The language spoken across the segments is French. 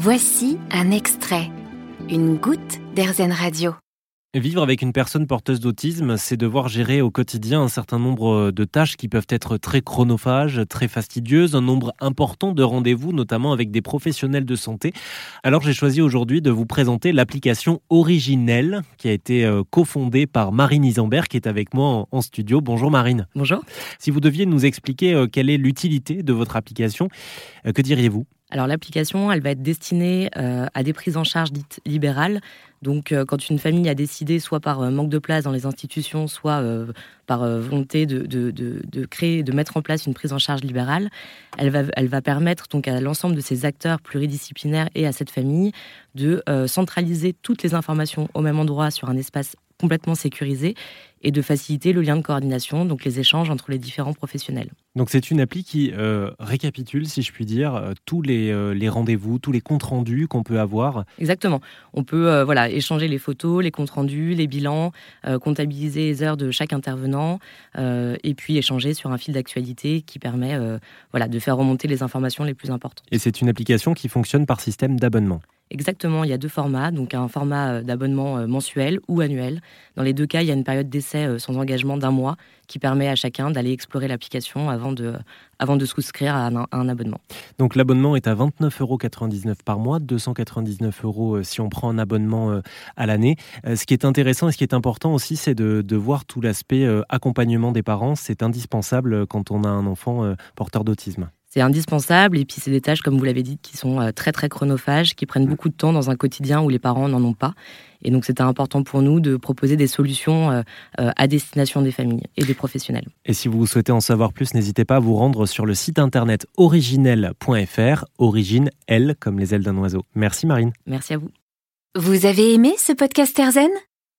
Voici un extrait, une goutte d'Airzen Radio. Vivre avec une personne porteuse d'autisme, c'est devoir gérer au quotidien un certain nombre de tâches qui peuvent être très chronophages, très fastidieuses, un nombre important de rendez-vous, notamment avec des professionnels de santé. Alors j'ai choisi aujourd'hui de vous présenter l'application Originelle, qui a été euh, cofondée par Marine Isambert, qui est avec moi en studio. Bonjour Marine. Bonjour. Si vous deviez nous expliquer euh, quelle est l'utilité de votre application, euh, que diriez-vous? Alors l'application, elle va être destinée euh, à des prises en charge dites libérales. Donc euh, quand une famille a décidé, soit par euh, manque de place dans les institutions, soit par volonté de, créer, de mettre en place une prise en charge libérale, elle va, elle va permettre donc à l'ensemble de ces acteurs pluridisciplinaires et à cette famille de centraliser toutes les informations au même endroit sur un espace complètement sécurisé et de faciliter le lien de coordination, donc les échanges entre les différents professionnels. Donc c'est une appli qui euh, récapitule, si je puis dire, euh, tous les, euh, les rendez-vous, tous les comptes rendus qu'on peut avoir. Exactement. On peut voilà échanger les photos, les comptes rendus, les bilans, comptabiliser les heures de chaque intervenant, et puis échanger sur un fil d'actualité qui permet voilà de faire remonter les informations les plus importantes. Et c'est une application qui fonctionne par système d'abonnement. Exactement, il y a deux formats, donc un format d'abonnement mensuel ou annuel. Dans les deux cas, il y a une période d'essai sans engagement d'un mois qui permet à chacun d'aller explorer l'application avant de, avant de souscrire à un, abonnement. Donc l'abonnement est à 29,99 euros par mois, 299 euros euh, si on prend un abonnement euh, à l'année. Euh, ce qui est intéressant et ce qui est important aussi, c'est de voir tout l'aspect accompagnement des parents. C'est indispensable quand on a un enfant porteur d'autisme. C'est indispensable et puis c'est des tâches, comme vous l'avez dit, qui sont euh, très très chronophages, qui prennent beaucoup de temps dans un quotidien où les parents n'en ont pas. Et donc c'était important pour nous de proposer des solutions euh, euh, à destination des familles et des professionnels. Et si vous souhaitez en savoir plus, n'hésitez pas à vous rendre sur le site internet originel.fr, origine L comme les ailes d'un oiseau. Merci Marine. Merci à vous. Vous avez aimé ce podcast Erzen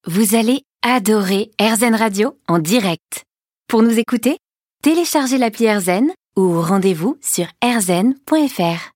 Vous allez adorer Erzen Radio en direct. Pour nous écouter, téléchargez l'appli Erzen ou rendez-vous sur rzen.fr.